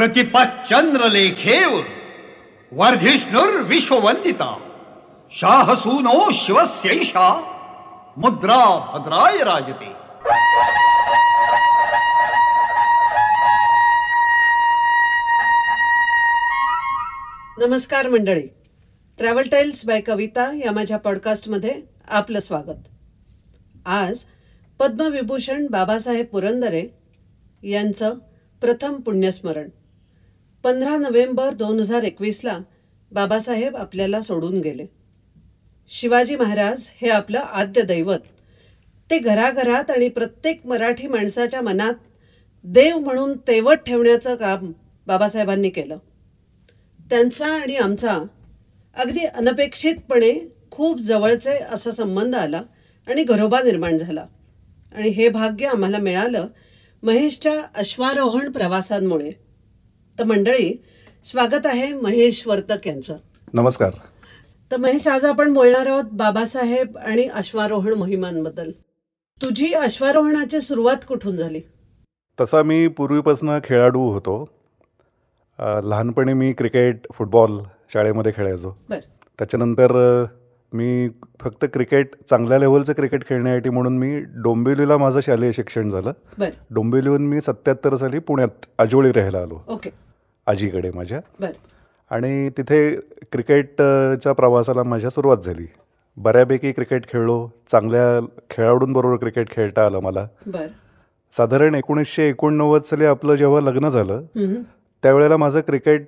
प्रतिपच्चंद्रलेखेव वर्धिष्णुर्विश्ववंदिता शाहसूनो शिवस्यैषा मुद्रा भद्राय राजते। नमस्कार मंडळी. ट्रॅव्हल टाईल्स बाय कविता या माझ्या पॉडकास्टमध्ये आपलं स्वागत. आज पद्मविभूषण बाबासाहेब पुरंदरे यांचं प्रथम पुण्यस्मरण. पंधरा नोव्हेंबर दोन हजार एकवीसला बाबासाहेब आपल्याला सोडून गेले. शिवाजी महाराज हे आपलं आद्य दैवत. ते घराघरात आणि प्रत्येक मराठी माणसाच्या मनात देव म्हणून तेवत ठेवण्याचं काम बाबासाहेबांनी केलं. त्यांचा आणि आमचा अगदी अनपेक्षितपणे खूप जवळचे असा संबंध आला आणि घरोबा निर्माण झाला. आणि हे भाग्य आम्हाला मिळालं महेशच्या अश्वारोहण प्रवासांमुळे. तर मंडळी स्वागत आहे महेश वर्तक यांचं. नमस्कार. तर महेश आज आपण बोलणार आहोत बाबासाहेब आणि अश्वारोहण मोहिमांबद्दल. तुझी अश्वारोहणाची सुरुवात कुठून झाली? तसा मी पूर्वीपासून खेळाडू होतो. लहानपणी मी क्रिकेट फुटबॉल शाळेमध्ये खेळायचो. त्याच्यानंतर मी फक्त क्रिकेट चांगल्या लेवलचं क्रिकेट खेळण्यासाठी म्हणून मी डोंबिवलीला माझं शालेय शिक्षण झालं. बर. डोंबिवलीहून मी सत्याहत्तर साली पुण्यात आजोळी राहायला आलो. ओके. आजीकडे माझ्या. बर. आणि तिथे क्रिकेटच्या प्रवासाला माझ्या सुरुवात झाली. बऱ्यापैकी क्रिकेट खेळलो चांगल्या खेळाडूंबरोबर क्रिकेट खेळता आलं मला. साधारण एकोणीसशे एकोणनव्वद साली आपलं जेव्हा लग्न झालं. त्यावेळेला माझं क्रिकेट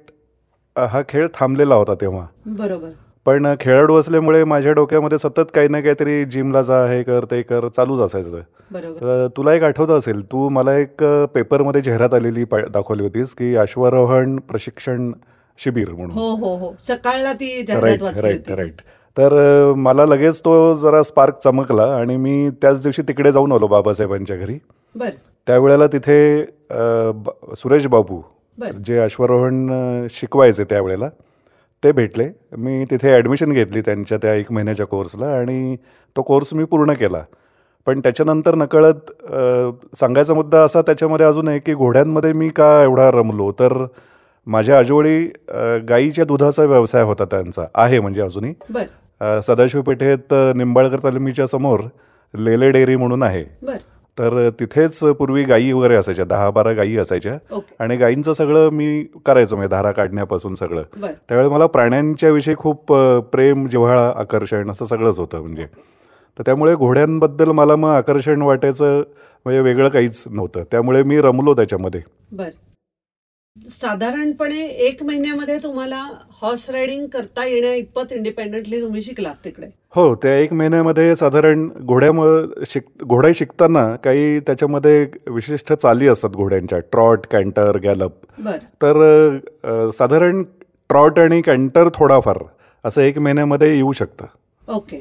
हा खेळ थांबलेला होता तेव्हा. बरोबर. पण खेळाडू असल्यामुळे माझ्या डोक्यामध्ये सतत काही ना काहीतरी जिमला जा हे कर ते कर चालूच असायचं. तर तुला एक आठवत असेल तू मला एक पेपरमध्ये जाहिरात आलेली दाखवली होतीस की अश्वारोहण प्रशिक्षण शिबिर म्हणून. हो हो हो. सकाळला ती राईट राईट राईट तर मला लगेच तो जरा स्पार्क चमकला आणि मी त्याच दिवशी तिकडे जाऊन आलो बाबासाहेबांच्या घरी. त्यावेळेला तिथे सुरेश बाबू जे अश्वारोहण शिकवायचे त्यावेळेला. ते भेटले. मी तिथे ॲडमिशन घेतली त्यांच्या त्या एक महिन्याच्या कोर्सला आणि तो कोर्स मी पूर्ण केला. पण त्याच्यानंतर नकळत सांगायचा मुद्दा असा त्याच्यामध्ये अजून आहे की घोड्यांमध्ये मी का एवढा रमलो? तर माझ्या आजोळी गाईच्या दुधाचा व्यवसाय होता त्यांचा. आहे म्हणजे अजूनही. सदाशिव पेठेत निंबाळकर तालमीच्या समोर लेले डेअरी म्हणून आहे. बर. तर तिथेच पूर्वी गायी वगैरे असायच्या दहा बारा गायी असायच्या. आणि गायींचं सगळं मी करायचो म्हणजे धारा काढण्यापासून सगळं. त्यावेळी मला प्राण्यांच्या विषयी खूप प्रेम जिव्हाळा आकर्षण असं सगळंच होतं म्हणजे. तर त्यामुळे घोड्यांबद्दल मला मग आकर्षण वाटायचं म्हणजे वेगळं काहीच नव्हतं. त्यामुळे मी रमलो त्याच्यामध्ये. बर. साधारणपणे एक महिन्यामध्ये तुम्हाला हॉर्स रायडिंग करता येण्या इतपत इंडिपेंडेंटली तुम्ही शिकलात तिकडे? हो त्या एक महिन्यामध्ये साधारण घोड्यामुळे शिक घोडा शिकताना काही त्याच्यामध्ये विशिष्ट चाली असतात घोड्यांच्या. Trot canter gallop. तर साधारण ट्रॉट आणि कॅन्टर थोडाफार असं एक महिन्यामध्ये येऊ शकतं. ओके.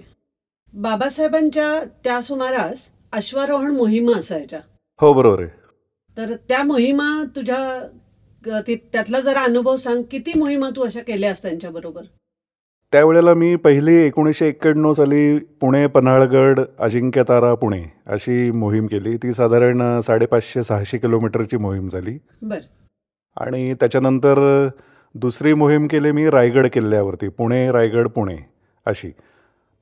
बाबासाहेबांच्या त्या सुमारास अश्वारोहण मोहिमा असायच्या. हो बरोबर आहे. तर त्या मोहिमा तुझ्या त्यातला जरा अनुभव सांग किती मोहिमा तू अशा केल्यास त्यांच्या बरोबर त्यावेळेला मी पहिली एकोणीसशे एक्क्याण्णव साली पुणे पन्हाळगड अजिंक्यतारा पुणे अशी मोहीम केली. ती साधारण साडेपाचशे सहाशे किलोमीटरची मोहीम झाली. आणि त्याच्यानंतर दुसरी मोहीम केली मी रायगड किल्ल्यावरती पुणे रायगड पुणे अशी.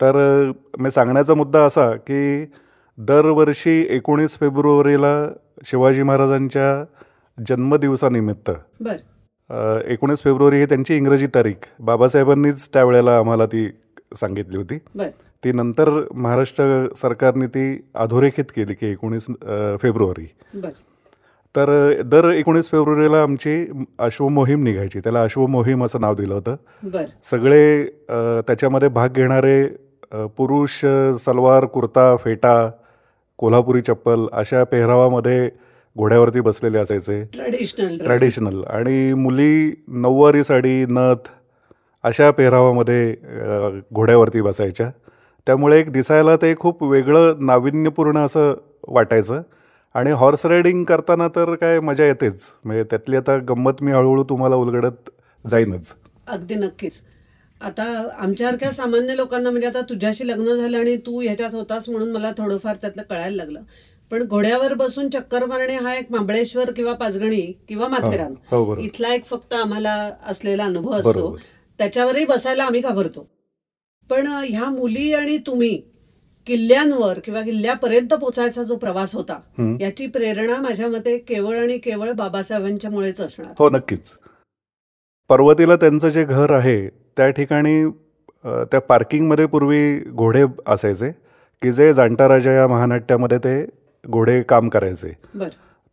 तर मी सांगण्याचा मुद्दा असा की दरवर्षी एकोणीस फेब्रुवारीला शिवाजी महाराजांच्या जन्मदिवसानिमित्त बर. एकोणीस फेब्रुवारी ही त्यांची इंग्रजी तारीख. बाबासाहेबांनीच त्यावेळेला आम्हाला ती सांगितली होती. ती नंतर महाराष्ट्र सरकारने ती अधोरेखित केली की एकोणीस फेब्रुवारी. बर. तर दर एकोणीस फेब्रुवारीला आमची अश्वमोहीम निघायची. त्याला अश्वमोहीम असं नाव दिलं होतं. सगळे त्याच्यामध्ये भाग घेणारे पुरुष सलवार कुर्ता फेटा कोल्हापुरी चप्पल अशा पेहरावामध्ये घोड्यावरती बसलेले असायचे. ट्रेडिशनल ट्रॅडिशनल आणि मुली नऊवारी साडी नथ अशा पेहरावामध्ये घोड्यावरती बसायच्या. त्यामुळे एक दिसायला ते खूप वेगळं नाविन्यपूर्ण असं वाटायचं. आणि हॉर्स रायडिंग करताना तर काय मजा येतेच. म्हणजे त्यातली आता गंमत मी हळूहळू तुम्हाला उलगडत जाईनच. अगदी नक्कीच. आता आमच्यासारख्या सामान्य लोकांना म्हणजे आता तुझ्याशी लग्न झालं आणि तू ह्याच्यात होतास म्हणून मला थोडंफार त्यातलं कळायला लागलं. पण घोड्यावर बसून चक्कर मारणे हा एक महाबळेश्वर किंवा पाचगणी किंवा माथेरान. हो इथला एक फक्त आम्हाला असलेला अनुभव असतो. त्याच्यावरही बसायला आम्ही घाबरतो. पण ह्या मुली आणि तुम्ही किल्ल्यांवर किंवा किल्ल्यापर्यंत पोचायचा जो प्रवास होता. याची प्रेरणा माझ्या मते केवळ आणि केवळ बाबासाहेबांच्यामुळेच असणार. हो नक्कीच. पर्वतीला त्यांचं जे घर आहे त्या ठिकाणी त्या पार्किंगमध्ये पूर्वी घोडे असायचे की जे जाणता राजा या महानाट्यामध्ये ते घोडे काम करायचे.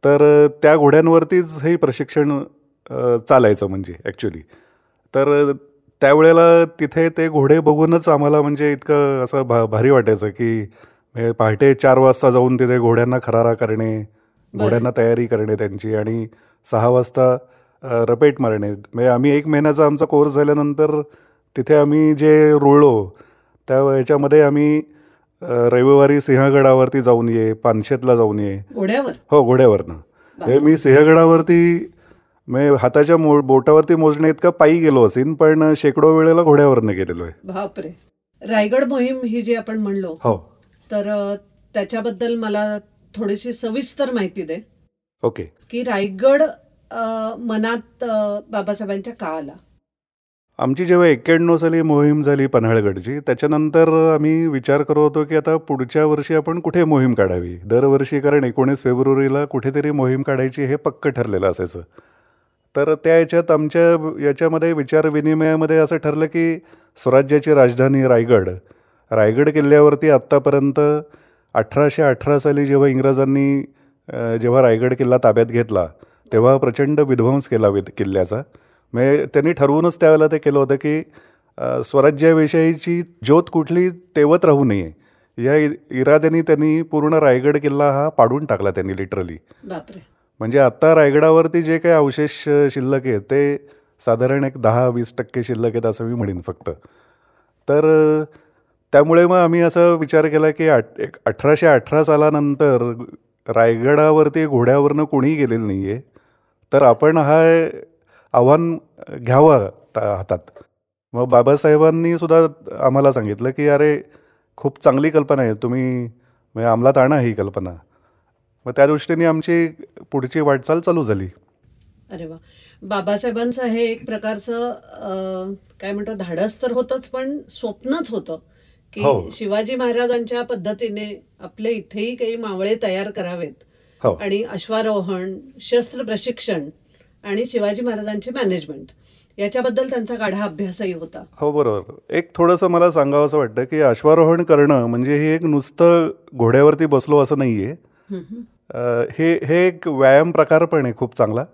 तर त्या घोड्यांवरतीच हे प्रशिक्षण चालायचं म्हणजे ॲक्च्युली तर त्यावेळेला तिथे ते घोडे बघूनच आम्हाला म्हणजे इतकं असं भा भारी वाटायचं की पहाटे चार वाजता जाऊन तिथे घोड्यांना खरारा करणे घोड्यांना तयारी करणे त्यांची आणि सहा वाजता रपेट मारणे. म्हणजे आम्ही एक महिन्याचा आमचा कोर्स झाल्यानंतर तिथे आम्ही जे रुळलो त्या याच्यामध्ये आम्ही रविवारी सिंहगडावरती जाऊन ये पानशेतला जाऊन ये. घोड्यावर? हो घोड्यावरनं. हे मी सिंहगडावरती म्हणजे हाताच्या मो बोटावरती मोजण्या इतका पायी गेलो असेन पण शेकडो वेळेला घोड्यावरनं गेलेलो आहे. बापरे. रायगड मोहीम ही जी आपण म्हणलो हो. तर त्याच्याबद्दल मला थोडीशी सविस्तर माहिती दे. ओके. की रायगड मनात बाबासाहेबांच्या का आला आमची जेव्हा एक्क्याण्णव साली मोहीम झाली पन्हाळगडची त्याच्यानंतर आम्ही विचार करत होतो की आता पुढच्या वर्षी आपण कुठे मोहीम काढावी? दरवर्षी कारण एकोणीस फेब्रुवारीला कुठेतरी मोहीम काढायची हे पक्क ठरलेलं असायचं. तर त्या याच्यात आमच्या याच्यामध्ये विचारविनिमयामध्ये असं ठरलं की स्वराज्याची राजधानी रायगड. रायगड किल्ल्यावरती आत्तापर्यंत अठराशे अठरा साली जेव्हा इंग्रजांनी जेव्हा रायगड किल्ला ताब्यात घेतला तेव्हा प्रचंड विध्वंस केला विद किल्ल्याचा. म्हणजे त्यांनी ठरवूनच त्यावेळेला ते केलं होतं की स्वराज्याविषयीची ज्योत कुठली तेवत राहू नये. या इराद्याने त्यांनी पूर्ण रायगड किल्ला हा पाडून टाकला त्यांनी लिटरली म्हणजे आत्ता रायगडावरती जे काही अवशेष शिल्लक आहेत ते साधारण एक दहा वीस टक्के शिल्लक आहेत असं मी म्हणेन फक्त. तर त्यामुळे मग आम्ही असा विचार केला की आठ एक अठराशे अठरा सालानंतर रायगडावरती घोड्यावरनं कोणीही गेलेलं नाही आहे तर आपण हा आव्हान घ्यावं हातात. मग बाबासाहेबांनी सुद्धा आम्हाला सांगितलं की अरे खूप चांगली कल्पना आहे. तुम्ही म्हणजे अंमलात आणा ही कल्पना. मग त्या दृष्टीने आमची पुढची वाटचाल चालू झाली. अरे वा. बाबासाहेबांचं हे एक प्रकारचं काय म्हणतो धाडस तर होतच पण स्वप्नच होतं की हो. शिवाजी महाराजांच्या पद्धतीने आपले इथेही काही मावळे तयार करावेत. हो. आणि अश्वारोहण शस्त्र प्रशिक्षण आणि शिवाजी महाराजांची मॅनेजमेंट याच्याबद्दल त्यांचा गाढा अभ्यासही होता. हो बरोबर. एक थोडंसं मला सांगावं असं वाटतं की अश्वारोहण करणं म्हणजे हे एक नुसतं घोड्यावरती बसलो असं नाही आहे हम्म. अ, हे हे एक व्यायाम प्रकार पण आहे खूप चांगला.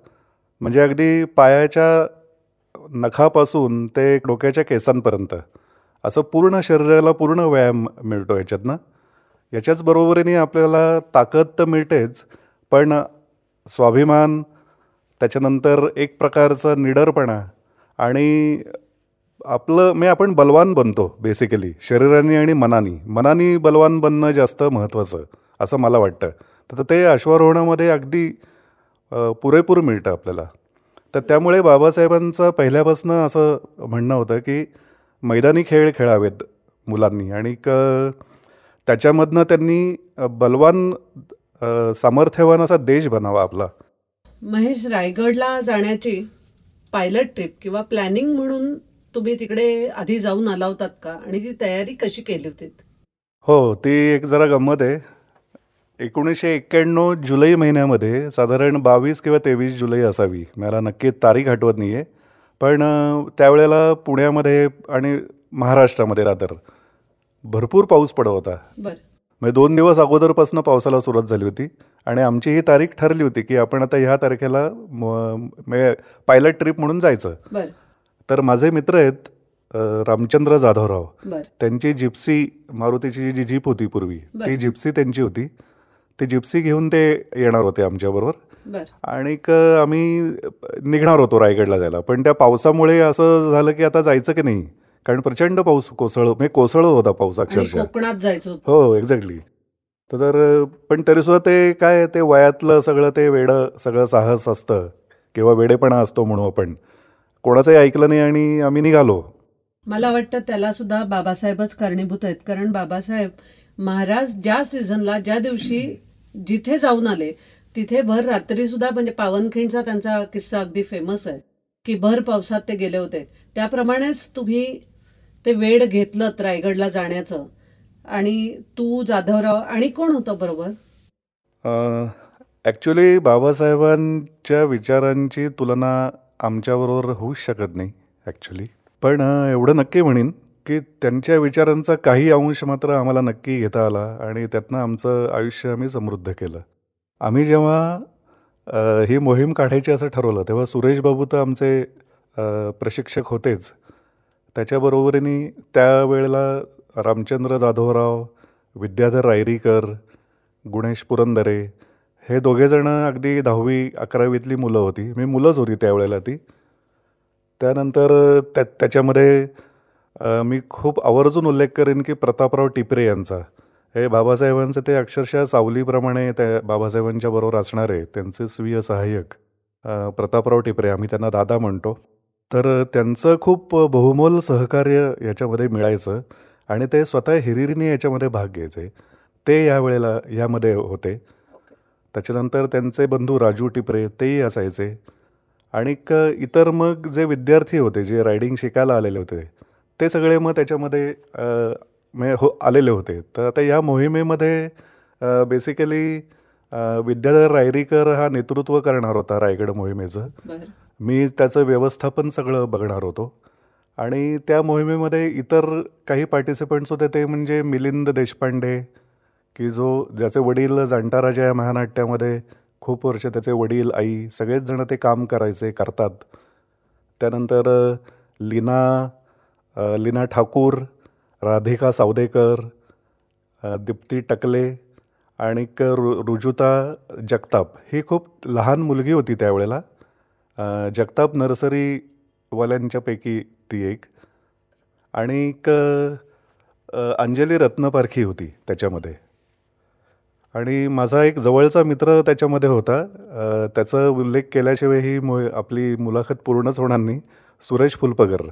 म्हणजे अगदी पायाच्या नखापासून ते डोक्याच्या केसांपर्यंत. असं पूर्ण शरीराला पूर्ण व्यायाम मिळतो याच्यातनं. याच्याच बरोबरीने आपल्याला ताकद तर मिळतेच पण स्वाभिमान त्याच्यानंतर एक प्रकारचा निडरपणा आणि आपलं म्हणजे आपण बलवान बनतो बेसिकली शरीराने आणि मनानी. मनानी बलवान बनणं जास्त महत्त्वाचं असं मला वाटतं. तर ते अश्वारोहणामध्ये अगदी पुरेपूर मिळतं आपल्याला. तर त्यामुळे बाबासाहेबांचं पहिल्यापासून असं म्हणणं होतं की मैदानी खेळ खेळावेत मुलांनी. आणि क त्याच्यामधनं त्यांनी बलवान सामर्थ्यवान असा देश बनावा आपला. महेश रायगडला जाण्याची पायलट ट्रिप किंवा प्लॅनिंग म्हणून तुम्ही तिकडे आधी जाऊन आला होतात का? आणि ती तयारी कशी केली होती? हो ती एक जरा गंमत आहे. एकोणीसशे एक्क्याण्णव जुलै महिन्यामध्ये साधारण बावीस किंवा तेवीस जुलै असावी. मला नक्की तारीख आठवत नाही आहे पण त्यावेळेला पुण्यामध्ये आणि महाराष्ट्रामध्ये रात्र भरपूर पाऊस पडत होता. बर. म्हणजे दोन दिवस अगोदरपासून पावसाला सुरुवात झाली होती. आणि आमची ही तारीख ठरली होती की आपण आता ह्या तारखेला पायलट ट्रिप म्हणून जायचं. तर माझे मित्र आहेत रामचंद्र जाधवराव. त्यांची जिप्सी मारुतीची जी जीप होती पूर्वी. ती जिप्सी त्यांची होती. ती जिप्सी घेऊन ते येणार होते आमच्याबरोबर बर. आणि आम्ही निघणार होतो रायगडला जायला. पण त्या पावसामुळे असं झालं की आता जायचं की नाही? कारण प्रचंड पाऊस कोसळ म्हणजे कोसळत होता पाऊस अक्षरशः. कोकणात जायचं होतं. हो एक्झॅक्टली तर पण तरीसुद्धा ते काय ते वयातलं सगळं ते वेडं सगळं साहस असतं. किंवा वेडेपणा असतो म्हणू आपण. कोणाचंही ऐकलं नाही आणि आम्ही निघालो. मला वाटतं त्याला सुद्धा बाबासाहेबच कारणीभूत आहेत. कारण बाबासाहेब महाराज ज्या सीझनला ज्या दिवशी जिथे जाऊन आले तिथे भर रात्री सुद्धा म्हणजे पावनखिंडचा त्यांचा किस्सा अगदी फेमस आहे. की भर पावसात ते गेले होते. त्याप्रमाणेच तुम्ही ते वेड घेतलं रायगडला जाण्याचं. आणि तू जाधवराव आणि कोण होतं बरोबर? ॲक्च्युली बाबासाहेबांच्या विचारांची तुलना आमच्याबरोबर होऊच शकत नाही ॲक्च्युली पण एवढं नक्की म्हणेन की त्यांच्या विचारांचा काही अंश मात्र आम्हाला नक्की घेता आला आणि त्यातनं आमचं आयुष्य आम्ही समृद्ध केलं. आम्ही जेव्हा ही मोहीम काढायची असं ठरवलं तेव्हा सुरेश बाबू तर आमचे प्रशिक्षक होतेच. त्याच्याबरोबरीने त्यावेळेला रामचंद्र जाधवराव विद्याधर रायरीकर गुणेश पुरंदरे हे दोघेजणं अगदी दहावी अकरावीतली मुलं होती. मी मुलंच होती त्यावेळेला ती. त्यानंतर त्या त्याच्यामध्ये मी खूप आवर्जून उल्लेख करेन की प्रतापराव टिपरे यांचा. हे बाबासाहेबांचं ते अक्षरशः सावलीप्रमाणे त्या बाबासाहेबांच्या बरोबर असणारे त्यांचे स्वीय सहाय्यक प्रतापराव टिपरे. आम्ही त्यांना दादा म्हणतो. तर त्यांचं खूप बहुमोल सहकार्य याच्यामध्ये मिळायचं. आणि ते स्वतः हिरिरीने याच्यामध्ये भाग घ्यायचे. ते यावेळेला यामध्ये होते. त्याच्यानंतर त्यांचे बंधू राजू टिपरे तेही असायचे. आणि क इतर मग जे विद्यार्थी होते जे रायडिंग शिकायला आलेले होते ते सगळे मग त्याच्यामध्ये हो आलेले होते. तर आता या मोहिमेमध्ये बेसिकली विद्याधर रायरीकर हा नेतृत्व करणार होता रायगड मोहिमेचं. मी त्याचं व्यवस्थापन सगळं बघणार होतो. आणि त्या मोहिमेमध्ये इतर काही पार्टिसिपंट्स होते ते म्हणजे मिलिंद देशपांडे की जो ज्याचे वडील जाणता राजा या महानाट्यामध्ये खूप वर्ष त्याचे वडील आई सगळेच जण ते काम करायचे करतात. त्यानंतर लीना लीना ठाकूर राधिका सावदेकर दीप्ती टकले आणि रु रुजुता जगताप. ही खूप लहान मुलगी होती त्यावेळेला. जगताप नर्सरीवाल्यांच्यापैकी ती एक. आणि एक अंजली रत्नपारखी होती त्याच्यामध्ये. आणि माझा एक जवळचा मित्र त्याच्यामध्ये होता. त्याचा उल्लेख केल्याशिवाय ही मो आपली मुलाखत पूर्णच होणार नाही. सुरेश फुलपगर.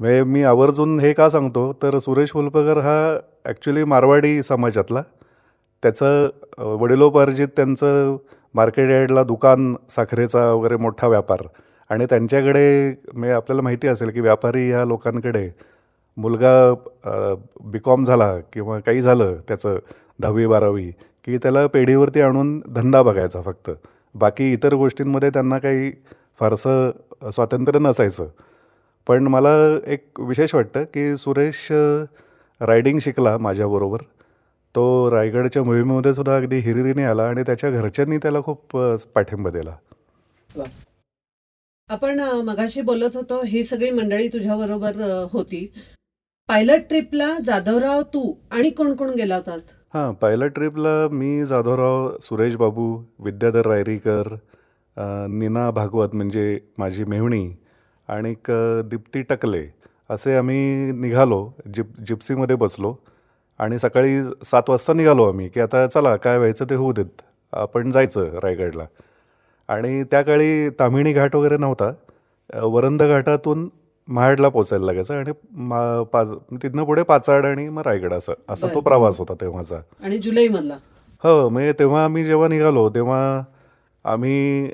म्हणजे मी आवर्जून हे का सांगतो? तर सुरेश फुलपगर हा ॲक्च्युली मारवाडी समाजातला. त्याचं वडिलोपार्जित त्यांचं मार्केट यार्डला दुकान साखरेचा वगैरे मोठा व्यापार. आणि त्यांच्याकडे म्हणजे आपल्याला माहिती असेल की व्यापारी ह्या लोकांकडे मुलगा बी कॉम झाला किंवा काही झालं त्याचं दहावी बारावी की त्याला पेढीवरती आणून धंदा बघायचा फक्त. बाकी इतर गोष्टींमध्ये त्यांना काही फारसं स्वातंत्र्य नसायचं. पण मला एक विशेष वाटतं की सुरेश रायडिंग शिकला माझ्याबरोबर. तो रायगडच्या मोहिमेमध्ये सुद्धा अगदी हिरिरीने आला आणि त्याच्या घरच्यांनी त्याला खूप पाठिंबा दिला. आपण मगाशी बोलत होतो ही सगळी मंडळी तुझ्या बरोबर होती. पायलट ट्रिपला जाधवराव तू आणि कोण कोण गेला होतात हां पायलट ट्रिपला मी जाधवराव सुरेश बाबू विद्याधर रायरीकर नीना भागवत म्हणजे माझी मेहुणी आणि दीप्ती टकले असे आम्ही निघालो जिप जिप्सीमध्ये बसलो आणि सकाळी सात वाजता निघालो आम्ही की आता चला काय व्हायचं ते होऊ देत. आपण जायचं रायगडला. आणि त्या काळी तामिणी घाट वगैरे नव्हता. वरंद घाटातून महाडला पोचायला लागायचं आणि मा पाच तिथनं पुढे पाचाड आणि मग रायगड असं असा तो. प्रवास होता तेव्हाचा. आणि जुलैमधला. हो म्हणजे तेव्हा आम्ही जेव्हा निघालो तेव्हा आम्ही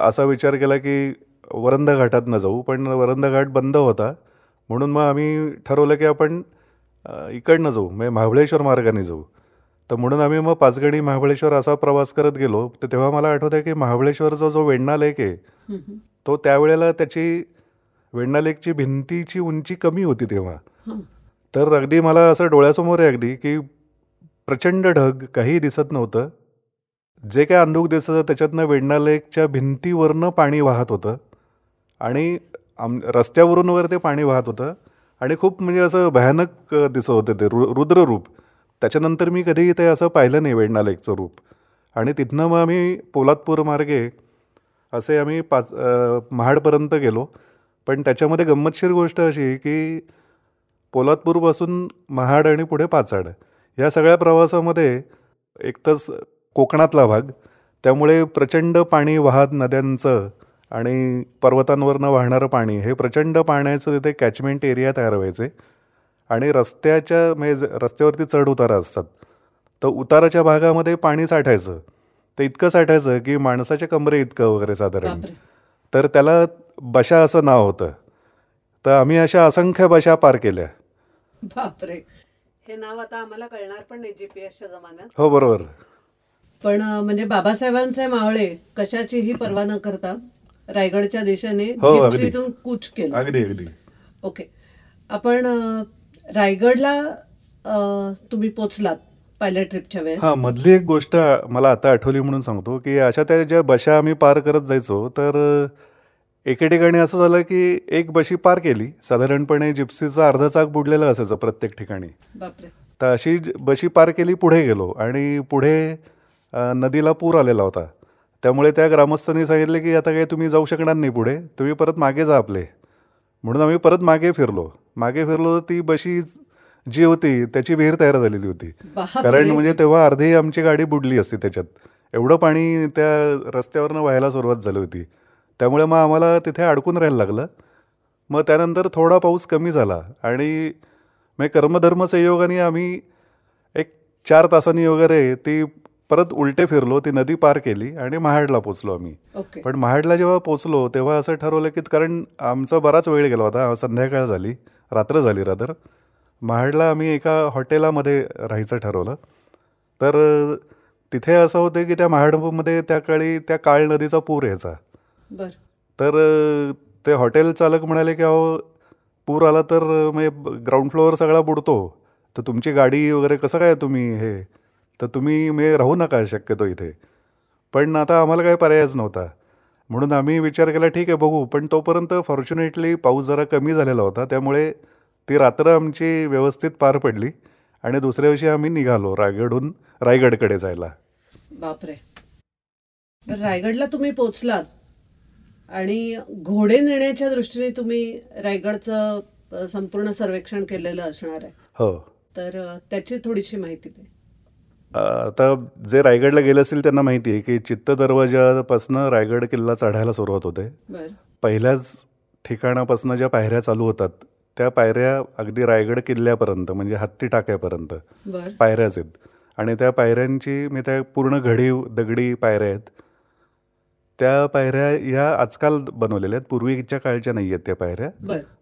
असा विचार केला की वरंद घाटातनं जाऊ पण वरंद घाट बंद होता. म्हणून मग आम्ही ठरवलं की आपण इकडनं जाऊ म्हणजे महाबळेश्वर मार्गाने जाऊ. तर म्हणून आम्ही मग पाचगणी महाबळेश्वर असा प्रवास करत गेलो. तर तेव्हा मला आठवतं आहे की महाबळेश्वरचा जो वेण्णा लेक आहे. तो त्यावेळेला त्याची वेण्णा लेकची भिंतीची उंची कमी होती तेव्हा. तर अगदी मला असं डोळ्यासमोर आहे अगदी की प्रचंड ढग काही दिसत नव्हतं. जे काय अंधूक दिसत होतं त्याच्यातनं वेण्णा लेकच्या भिंतीवरनं पाणी वाहत होतं. आणि आम रस्त्यावरून वर ते पाणी वाहत होतं. आणि खूप म्हणजे असं भयानक दिसत होतं ते रु रुद्र रूप त्याच्यानंतर मी कधी ते असं पाहिलं नाही वेण्णा लेकचं रूप आणि तिथनं मग आम्ही पोलादपूर मार्गे असे आम्ही पाच महाडपर्यंत गेलो. पण त्याच्यामध्ये गंमतशीर गोष्ट अशी की पोलादपूरपासून महाड आणि पुढे पाचाड या सगळ्या प्रवासामध्ये एकतच कोकणातला भाग. त्यामुळे प्रचंड पाणी वाहत नद्यांचं आणि पर्वतांवरनं वाहणारं पाणी. हे प्रचंड पाण्याचं तिथे कॅचमेंट एरिया तयार व्हायचे. आणि रस्त्याच्या म्हणजे रस्त्यावरती चढ उतारा असतात. तर उताराच्या भागामध्ये पाणी साठायचं. ते इतकं साठायचं की माणसाच्या कमरे इतकं वगैरे साधारण. तर त्याला बशा असं नाव होतं. तर आम्ही अशा असंख्य बशा पार केल्या. बापरे. हे नाव आता आम्हाला कळणार पण नाही जीपीएसच्या जमान्यात. हो बरोबर. पण म्हणजे बाबासाहेबांचे मावळे कशाचीही पर्वा न करता रायगडच्या दिशेने हो. जिप्सीतून कूच केलं. अगदी अगदी. ओके. आपण रायगडला तुम्ही पोचलात पहिल्या ट्रिपच्या वेळेस? हा मधली एक गोष्ट मला आता आठवली म्हणून सांगतो की अशा त्या ज्या बशा आम्ही पार करत जायचो तर एके ठिकाणी असं झालं की एक बशी पार केली. साधारणपणे जिप्सीचं अर्ध चाक बुडलेलं असायचं प्रत्येक ठिकाणी. तर अशी बशी पार केली पुढे गेलो आणि पुढे नदीला पूर आलेला होता. त्यामुळे त्या ग्रामस्थांनी सांगितले की आता काही तुम्ही जाऊ शकणार नाही पुढे तुम्ही परत मागे जा आपले. म्हणून आम्ही परत मागे फिरलो. मागे फिरलो ती बशी जी होती त्याची विहीर तयार झालेली होती. कारण म्हणजे तेव्हा अर्धी आमची गाडी बुडली असती त्याच्यात. एवढं पाणी त्या रस्त्यावरनं व्हायला सुरुवात झाली होती. त्यामुळे मग आम्हाला तिथे अडकून राहायला लागलं. मग त्यानंतर थोडा पाऊस कमी झाला आणि मग कर्मधर्म संयोगाने आम्ही एक चार तासांनी वगैरे ती परत उलटे फिरलो ती नदी पार केली आणि महाडला पोचलो आम्ही. ओके. पण महाडला जेव्हा पोचलो तेव्हा असं ठरवलं की कारण आमचा बराच वेळ गेला होता संध्याकाळ झाली. रात्र झाली रात्र महाडला आम्ही एका हॉटेलामध्ये राहायचं ठरवलं. तर तिथे असं होतं की त्या महाडमध्ये त्या काळी त्या काळ नदीचा पूर यायचा. बर. तर ते हॉटेल चालक म्हणाले की अहो पूर आला तर म्हणजे ग्राउंड फ्लोअर सगळा बुडतो. तर तुमची गाडी वगैरे कसं काय तुम्ही हे? तर तुम्ही म्हणजे राहू नका शक्यतो इथे. पण आता आम्हाला काही पर्यायच नव्हता. म्हणून आम्ही विचार केला ठीक आहे बघू. पण तोपर्यंत फॉर्च्युनेटली पाऊस जरा कमी झालेला होता. त्यामुळे ती रात्र आमची व्यवस्थित पार पडली आणि दुसऱ्या दिवशी आम्ही निघालो रायगडहून रायगडकडे जायला. बापरे. रायगडला तुम्ही पोचलात आणि घोडे नेण्याच्या दृष्टीने तुम्ही रायगडचं संपूर्ण सर्वेक्षण केलेलं असणार आहे. हो. तर त्याची थोडीशी माहिती दे आता जे रायगडला गेले असतील त्यांना माहिती आहे की चित्त दरवाजापासनं रायगड किल्ला चढायला सुरुवात होते. पहिल्याच ठिकाणापासून ज्या पायऱ्या चालू होतात त्या पायऱ्या अगदी रायगड किल्ल्यापर्यंत म्हणजे हत्ती टाक्यापर्यंत पायऱ्याच आहेत. आणि त्या पायऱ्यांची मी त्या पूर्ण घडीव दगडी पायऱ्या आहेत. त्या पायऱ्या ह्या आजकाल बनवलेल्या आहेत. पूर्वीच्या काळच्या नाही आहेत त्या पायऱ्या.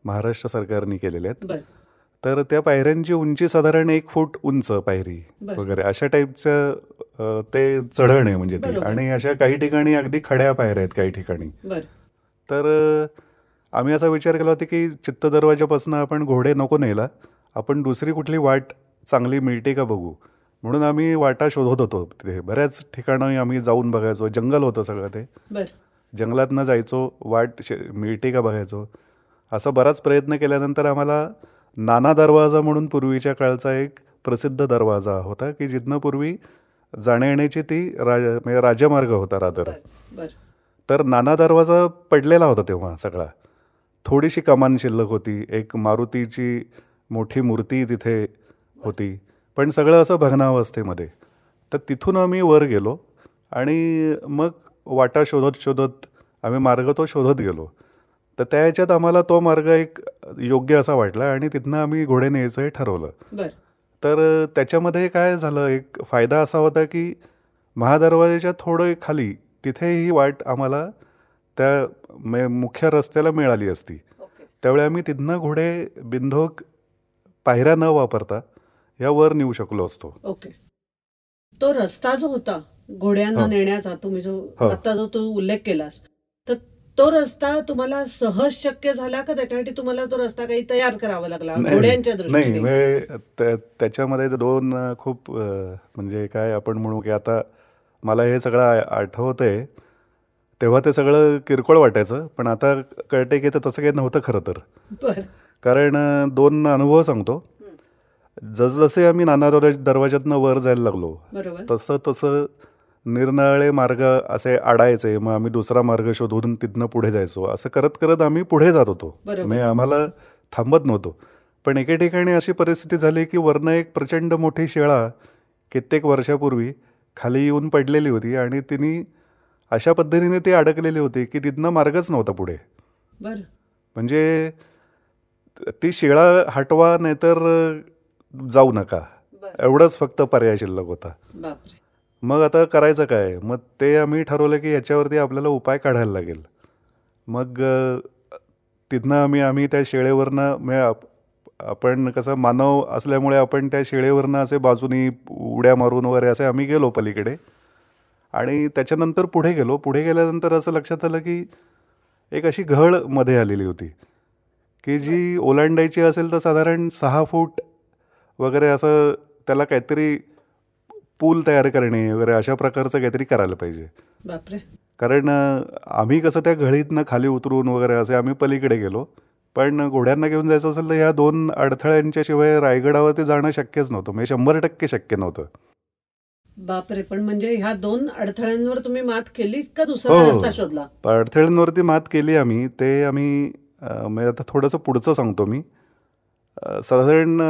महाराष्ट्र सरकारने केलेल्या आहेत. तर त्या पायऱ्यांची उंची साधारण एक फूट उंच पायरी. वगैरे अशा टाईपचं ते चढण आहे म्हणजे ते. आणि अशा काही ठिकाणी अगदी खड्या पायऱ्या आहेत काही ठिकाणी. बर. तर आम्ही असा विचार केला होता की चित्त दरवाजापासून आपण घोडे नको नेला आपण दुसरी कुठली वाट चांगली मिळते का बघू? म्हणून आम्ही वाटा शोधत होतो तिथे. बऱ्याच ठिकाणी आम्ही जाऊन बघायचो जंगल होतं सगळं ते. जंगलातनं जायचो वाट मिळते का बघायचो? असा बराच प्रयत्न केल्यानंतर आम्हाला नाना दरवाजा म्हणून पूर्वीच्या काळचा एक प्रसिद्ध दरवाजा होता की जिथनं पूर्वी जाण्या येण्याची ती राज म्हणजे राजमार्ग होता रादर. तर नाना दरवाजा पडलेला होता तेव्हा सगळा. थोडीशी कमान शिल्लक होती एक मारुतीची मोठी मूर्ती तिथे होती. पण सगळं असं भग्नावस्थेमध्ये. तर तिथून आम्ही वर गेलो आणि मग वाटा शोधत शोधत आम्ही मार्ग तो शोधत गेलो. तर त्या ह्याच्यात आम्हाला तो मार्ग एक योग्य असा वाटला आणि तिथनं आम्ही घोडे न्यायचं हे ठरवलं तर त्याच्यामध्ये काय झालं एक फायदा असा होता की महादरवाजाच्या थोडं खाली तिथे ही वाट आम्हाला त्या मुख्य रस्त्याला मिळाली असती. त्यावेळी आम्ही तिथनं घोडे बिंधोक पायऱ्या न वापरता या वर नेऊ शकलो असतो. ओके. तो रस्ता जो होता घोड्यांना हो. नेण्याचा तुम्ही जो हो. आता जो तू उल्लेख केलास तो रस्ता तुम्हाला सहज शक्य झाला का? त्याच्यासाठी तुम्हाला तो रस्ता काही तयार करावा लागला? नाही, घोड्यांच्या नाही. दृष्टीने. म्हणजे त्या- त्याच्यामध्ये दोन खूप म्हणजे काय आपण म्हणू की आता मला हे सगळं आठवतंय. तेव्हा ते सगळं किरकोळ वाटायचं पण आता कळते की ते तसं काही नव्हतं खरं तर. कारण दोन अनुभव सांगतो. जसजसे आम्ही नाना दरवाज दरवाजातनं वर जायला लागलो तसं तसं निरनिराळे मार्ग असे आडायचे मग आम्ही दुसरा मार्ग शोधून तिथनं पुढे जायचो. असं करत करत आम्ही पुढे जात होतो. म्हणजे आम्हाला थांबत नव्हतो. पण एके ठिकाणी अशी परिस्थिती झाली की वरनं एक प्रचंड मोठी शेळा कित्येक वर्षापूर्वी खाली येऊन पडलेली होती आणि तिने अशा पद्धतीने ती अडकलेली होती की तिथनं मार्गच नव्हता पुढे. म्हणजे ती शिळा हटवा नाहीतर जाऊ नका. एवढंच फक्त पर्याय शिल्लक होता. मग आता करायचं काय? मग ते आम्ही ठरवलं की याच्यावरती आपल्याला उपाय काढायला लागेल. मग तिथनं आम्ही आम्ही त्या शेळेवरनं म्हणजे आपण कसं मानव असल्यामुळे आपण त्या शेळेवरनं असे बाजूनी उड्या मारून वगैरे असे आम्ही गेलो पलीकडे. आणि त्याच्यानंतर पुढे गेलो. पुढे गेल्यानंतर असं लक्षात आलं की एक अशी घळमध्ये आलेली होती. की जी ओलांडायची असेल तर साधारण सहा फूट वगैरे असं त्याला काहीतरी पूल तयार करणे वगैरे अशा प्रकारचं काहीतरी करायला पाहिजे. बापरे. कारण आम्ही कसं त्या घळीतनं खाली उतरून वगैरे असे आम्ही पलीकडे गेलो. पण घोड्यांना घेऊन जायचं असेल तर ह्या दोन अडथळ्यांच्या शिवाय रायगडावरती जाणं शक्यच नव्हतं. म्हणजे शंभर टक्के शक्य नव्हतं. बापरे पण म्हणजे ह्या दोन अडथळ्यांवर तुम्ही मात केली का दुसरा हो. रस्ता शोधला? अडथळ्यांवरती मात केली आम्ही. ते आम्ही म्हणजे आता थोडंसं पुढचं सांगतो मी. साधारण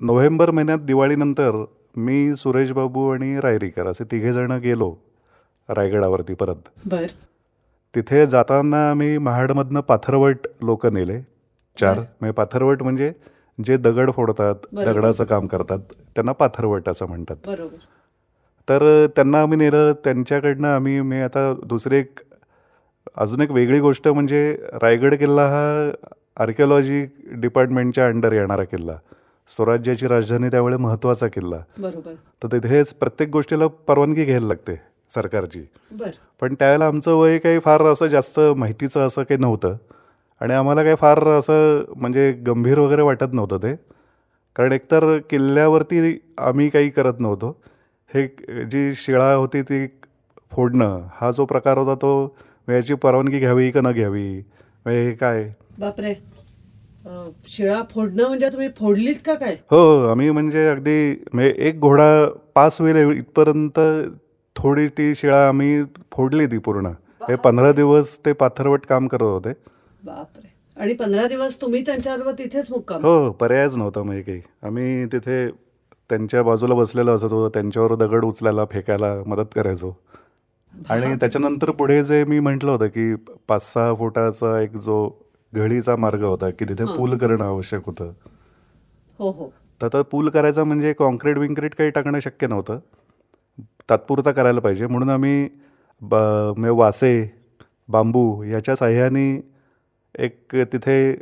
नोव्हेंबर महिन्यात दिवाळीनंतर मी सुरेश बाबू आणि रायरीकर असे तिघेजणं गेलो रायगडावरती परत. बर. तिथे जाताना आम्ही महाडमधनं पाथरवट लोक नेले. चार. म्हणजे पाथरवट म्हणजे जे दगड फोडतात. दगडाचं काम करतात त्यांना पाथरवट असं म्हणतात. तर त्यांना आम्ही नेलं त्यांच्याकडनं आम्ही मी आता दुसरी एक अजून एक वेगळी गोष्ट म्हणजे रायगड किल्ला हा आर्किओलॉजी डिपार्टमेंटच्या अंडर येणारा किल्ला. स्वराज्याची राजधानी त्यामुळे महत्त्वाचा किल्ला. बरोबर. तर तिथेच प्रत्येक गोष्टीला परवानगी घ्यायला लागते सरकारची. बर. पण त्यावेळेला आमचं वय काही फार असं जास्त माहितीचं असं काही नव्हतं. आणि आम्हाला काही फार असं म्हणजे गंभीर वगैरे वाटत नव्हतं ते. कारण एकतर किल्ल्यावरती आम्ही काही करत नव्हतो. हे जी शिळा होती ती फोडणं हा जो प्रकार होता तो याची परवानगी घ्यावी का न घ्यावी? हे काय? बापरे. शिळा फोडणं म्हणजे तुम्ही फोडलीत का काय? हो आम्ही म्हणजे अगदी म्हणजे एक घोडा पास होईल इथपर्यंत थोडी ती शिळा आम्ही फोडली ती पूर्ण. हे पंधरा दिवस ते पाथरवट काम करत होते. बापरे. आणि पंधरा दिवस तुम्ही त्यांच्याबरोबर तिथेच मुक्काम? हो पर्यायच नव्हता म्हणजे काही. आम्ही तिथे त्यांच्या बाजूला बसलेलो असत होतो त्यांच्यावर दगड उचलायला फेकायला मदत करायचो. आणि त्याच्यानंतर पुढे जे मी म्हटलं होतं की पाच सहा फुटाचा एक जो घडीचा मार्ग होता की तिथे. पूल करणं आवश्यक होतं. हो हो. तर आता पूल करायचा म्हणजे कॉन्क्रीट विंक्रीट काही टाकणं शक्य नव्हतं. तात्पुरता करायला पाहिजे. म्हणून आम्ही ब म्हणजे वासे बांबू याच्या साह्याने एक तिथे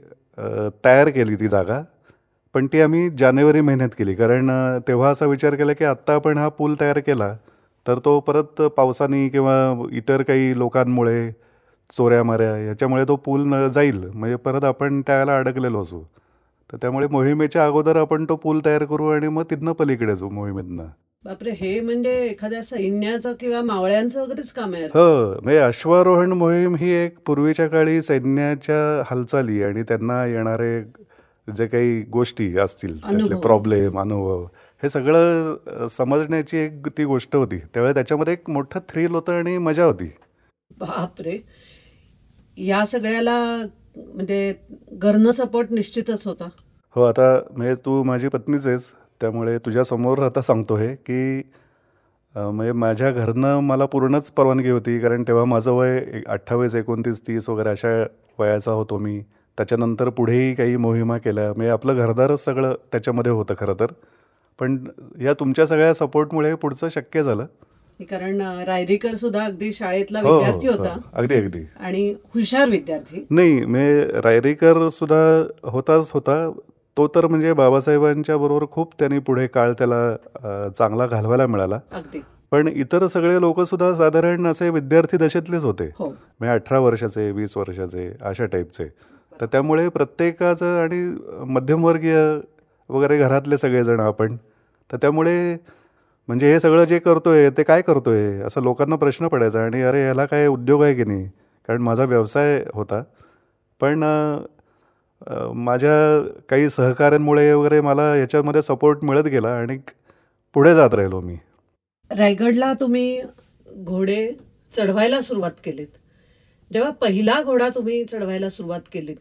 तयार केली ती जागा. पण ती आम्ही जानेवारी महिन्यात केली. कारण तेव्हा असा विचार केला की आत्ता आपण हा पूल तयार केला तर तो परत पावसाने किंवा इतर काही लोकांमुळे चोऱ्या माऱ्या याच्यामुळे तो पूल न जाईल. म्हणजे परत आपण त्याला अडकलेलो असू. तर त्यामुळे मोहिमेच्या अगोदर आपण तो पूल तयार करू आणि मग तिथनं पलीकडे जाऊ मोहिमेतनं. बापरे हे म्हणजे एखाद्या सैन्याचं किंवा मावळ्यांचं वगैरेच काम आहे हो म्हणजे अश्वारोहण मोहीम ही एक पूर्वीच्या काळी सैन्याच्या हालचाली आणि त्यांना येणारे जे काही गोष्टी असतील त्यातले. प्रॉब्लेम अनुभव हे सगळं समजण्याची एक ती गोष्ट होती. त्यावेळी त्याच्यामध्ये एक मोठं थ्रिल होतं आणि मजा होती. बापरे. या सगळ्याला म्हणजे घरनं सपोर्ट निश्चितच होता. हो आता म्हणजे तू माझी पत्नीच आहेस त्यामुळे तुझ्यासमोर आता सांगतो हे की म्हणजे माझ्या घरनं मला पूर्णच परवानगी होती कारण तेव्हा माझं वय अठ्ठावीस एकोणतीस तीस वगैरे अशा वयाचा होतो मी. त्याच्यानंतर पुढेही काही मोहिमा केल्या. म्हणजे आपलं घरदारच सगळं त्याच्यामध्ये होतं खरं तर. पण या तुमच्या सगळ्या सपोर्टमुळे पुढचं शक्य झालं. कारण रायरीकर सुद्धा अगदी शाळेतला हो, हो, विद्यार्थी हो. होता. अगदी अगदी. आणि हुशार विद्यार्थी. नाही म्हणजे रायरेकर सुद्धा होताच होता. तो तर म्हणजे बाबासाहेबांच्या बरोबर खूप त्यांनी पुढे काळ त्याला चांगला घालवायला मिळाला. अगदी. पण इतर सगळे लोक सुद्धा साधारण असे विद्यार्थी दशेतलेच होते. हो. म्हणजे अठरा वर्षाचे वीस वर्षाचे अशा टाईपचे. तर त्यामुळे प्रत्येकाचं आणि मध्यमवर्गीय वगैरे घरातले सगळेजण आपण तर त्यामुळे म्हणजे हे सगळं जे करतोय ते काय करतोय? असं लोकांना प्रश्न पडायचा आणि अरे याला काय उद्योग आहे की नाही? कारण माझा व्यवसाय होता. पण माझ्या काही सहकाऱ्यांमुळे वगैरे मला याच्यामध्ये सपोर्ट मिळत गेला आणि पुढे जात राहिलो मी. रायगडला तुम्ही घोडे चढवायला सुरुवात केलीत. जेव्हा पहिला घोडा तुम्ही चढवायला सुरुवात केलीत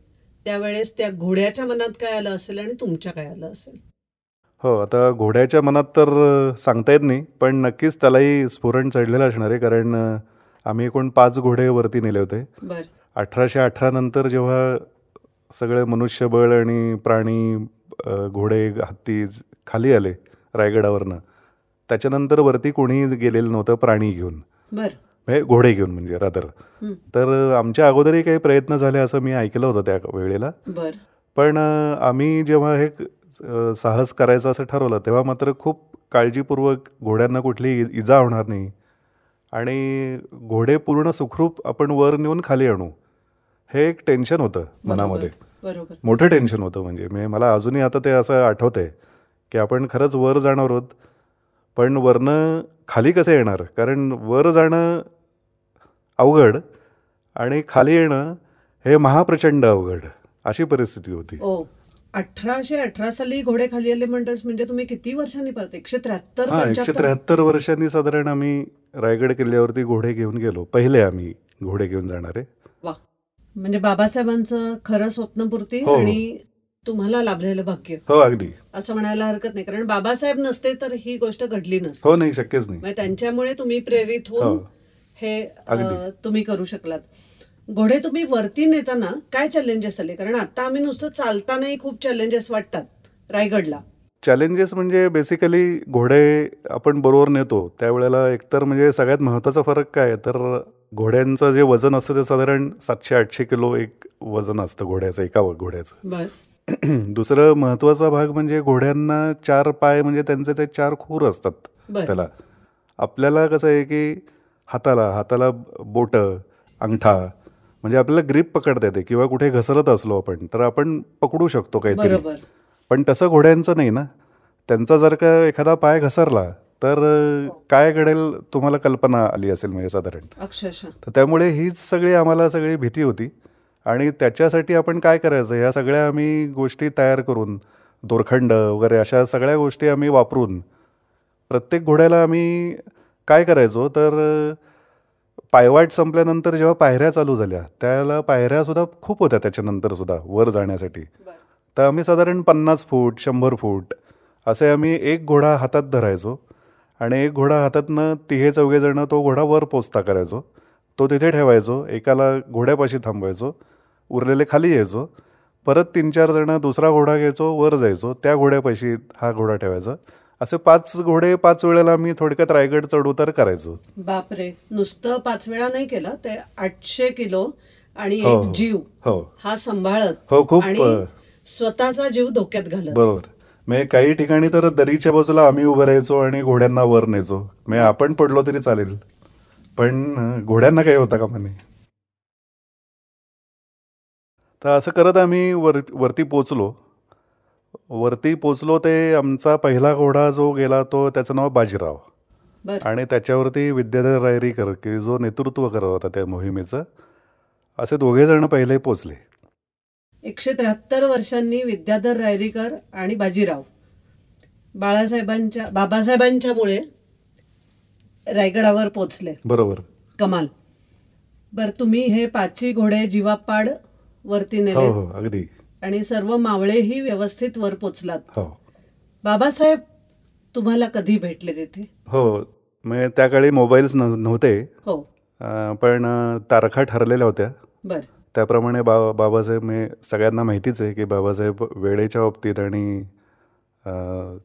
त्यावेळेस त्या घोड्याच्या मनात काय आलं असेल आणि तुमच्या काय आलं असेल? हो आता घोड्याच्या मनात तर सांगता येत नाही पण नक्कीच त्यालाही स्फुरण चढलेलं असणार आहे कारण आम्ही एकूण पाच घोडे वरती नेले होते. बर. अठराशे अठरा नंतर जेव्हा सगळे मनुष्यबळ आणि प्राणी घोडे हत्ती खाली आले रायगडावरनं त्याच्यानंतर वरती कोणी गेलेलं नव्हतं प्राणी घेऊन. म्हणजे घोडे घेऊन म्हणजे रादर. तर आमच्या अगोदरही काही प्रयत्न झाले असं मी ऐकलं होतं त्या वेळेला. बर. पण आम्ही जेव्हा हे साहस करायचं असं ठरवलं. तेव्हा मात्र खूप काळजीपूर्वक घोड्यांना कुठली इजा होणार नाही. आणि घोडे पूर्ण सुखरूप आपण वर नेऊन खाली आणू हे एक टेन्शन होतं मनामध्ये. मोठं टेन्शन होतं म्हणजे. मी मला अजूनही आता ते असं आठवतंय की आपण खरंच वर जाणार आहोत पण वरनं खाली कसं येणार? कारण वर जाणं अवघड आणि खाली येणं हे महाप्रचंड अवघड अशी परिस्थिती होती. ओ अठराशे अठरा साली घोडे खाली आले म्हणतोस म्हणजे तुम्ही किती वर्षांनी परत एकशे त्र्याहत्तर हां एकशे? त्र्याहत्तर वर्षांनी साधारण आम्ही रायगड किल्ल्यावरती घोडे घेऊन गेलो. पहिले आम्ही घोडे घेऊन जाणारे. वा. म्हणजे बाबासाहेबांचं खरं स्वप्नपूर्ती हो, हो. आणि तुम्हाला लाभलेलं भाग्य. हो अगदी. असं म्हणायला हरकत नाही कारण बाबासाहेब नसते तर ही गोष्ट घडली नसते. हो नाही शक्यच नाही. त्यांच्यामुळे तुम्ही प्रेरित होऊन हो. हे. तुम्ही करू शकलात. घोडे तुम्ही वरती नेताना काय चॅलेंजेस आले? कारण आता आम्ही नुसतं चालतानाही खूप चॅलेंजेस वाटतात रायगडला. चॅलेंजेस म्हणजे बेसिकली घोडे आपण बरोबर नेतो त्यावेळेला एकतर म्हणजे सगळ्यात महत्त्वाचा फरक काय? तर घोड्यांचं जे वजन असतं ते साधारण सातशे आठशे किलो एक वजन असतं घोड्याचं एका घोड्याचं. दुसरं महत्त्वाचा भाग म्हणजे घोड्यांना चार पाय म्हणजे त्यांचे ते चार खूर असतात त्याला. आपल्याला कसं आहे की हाताला हाताला बोटं अंगठा म्हणजे आपल्याला ग्रीप पकडता येते किंवा कुठे घसरत असलो आपण तर आपण पकडू शकतो काहीतरी. पण तसं घोड्यांचं नाही ना. त्यांचा जर का एखादा पाय घसरला तर काय घडेल तुम्हाला कल्पना आली असेल म्हणजे साधारण. अक्षरशः. तर त्यामुळे हीच सगळी आम्हाला सगळी भीती होती. आणि त्याच्यासाठी आपण काय करायचं ह्या सगळ्या आम्ही गोष्टी तयार करून दोरखंड वगैरे अशा सगळ्या गोष्टी आम्ही वापरून प्रत्येक घोड्याला आम्ही काय करायचो तर पायवाट संपल्यानंतर जेव्हा पायऱ्या चालू झाल्या त्याला पायऱ्यासुद्धा खूप होत्या त्याच्यानंतर सुद्धा वर जाण्यासाठी. तर आम्ही साधारण पन्नास फूट शंभर फूट असे आम्ही एक घोडा हातात धरायचो आणि एक घोडा हातातनं तिघे चौघे जणं तो घोडा वर पोचता करायचो. तो तिथे ठेवायचो एकाला घोड्यापाशी थांबवायचो उरलेले खाली यायचो परत तीन चार जणं दुसरा घोडा घ्यायचो वर जायचो त्या घोड्यापाशी हा घोडा ठेवायचा. असे पाच घोडे पाच वेळेला आम्ही थोडक्यात रायगड चढउतार करायचो. बापरे. नुसतं पाच वेळा नाही केलं ते आठशे किलो आणि हो, एक. जीव. हो. हा सांभाळत हो खूप आणि स्वतःचा जीव धोक्यात घालत. बरोबर. म्हणजे काही ठिकाणी तर दरीच्या बाजूला आम्ही उभं राहायचो आणि घोड्यांना वर न्यायचो. म्हणजे आपण पडलो तरी चालेल. पण घोड्यांना काही होता का म्हणे तर असं करत आम्ही वर वरती पोचलो वरती पोचलो ते आमचा पहिला घोडा जो गेला तो त्याचं नाव बाजीराव. आणि त्याच्यावरती विद्याधर रायरीकर की जो नेतृत्व करत होता त्या मोहिमेचं असे दोघे जण पहिले पोचले. एकशे त्र्याहत्तर वर्षांनी विद्याधर रायरीकर आणि बाजीराव. बाळासाहेबांच्या बाबासाहेबांच्यामुळे रायगडावर पोचले. बरोबर. कमाल. बर तुम्ही हे पाचही घोडे जीवापाड वरती हो नेले हो अगदी. आणि सर्व मावळेही व्यवस्थित वर पोचलात. हो. बाबासाहेब तुम्हाला कधी भेटले तिथे? हो म्हणजे त्या काळी मोबाईल्स नव्ह नव्हते. हो. पण तारखा ठरलेल्या होत्या. बर. त्याप्रमाणे बा बाबासाहेब म्हणजे सगळ्यांना माहितीच आहे की बाबासाहेब वेळेच्या बाबतीत आणि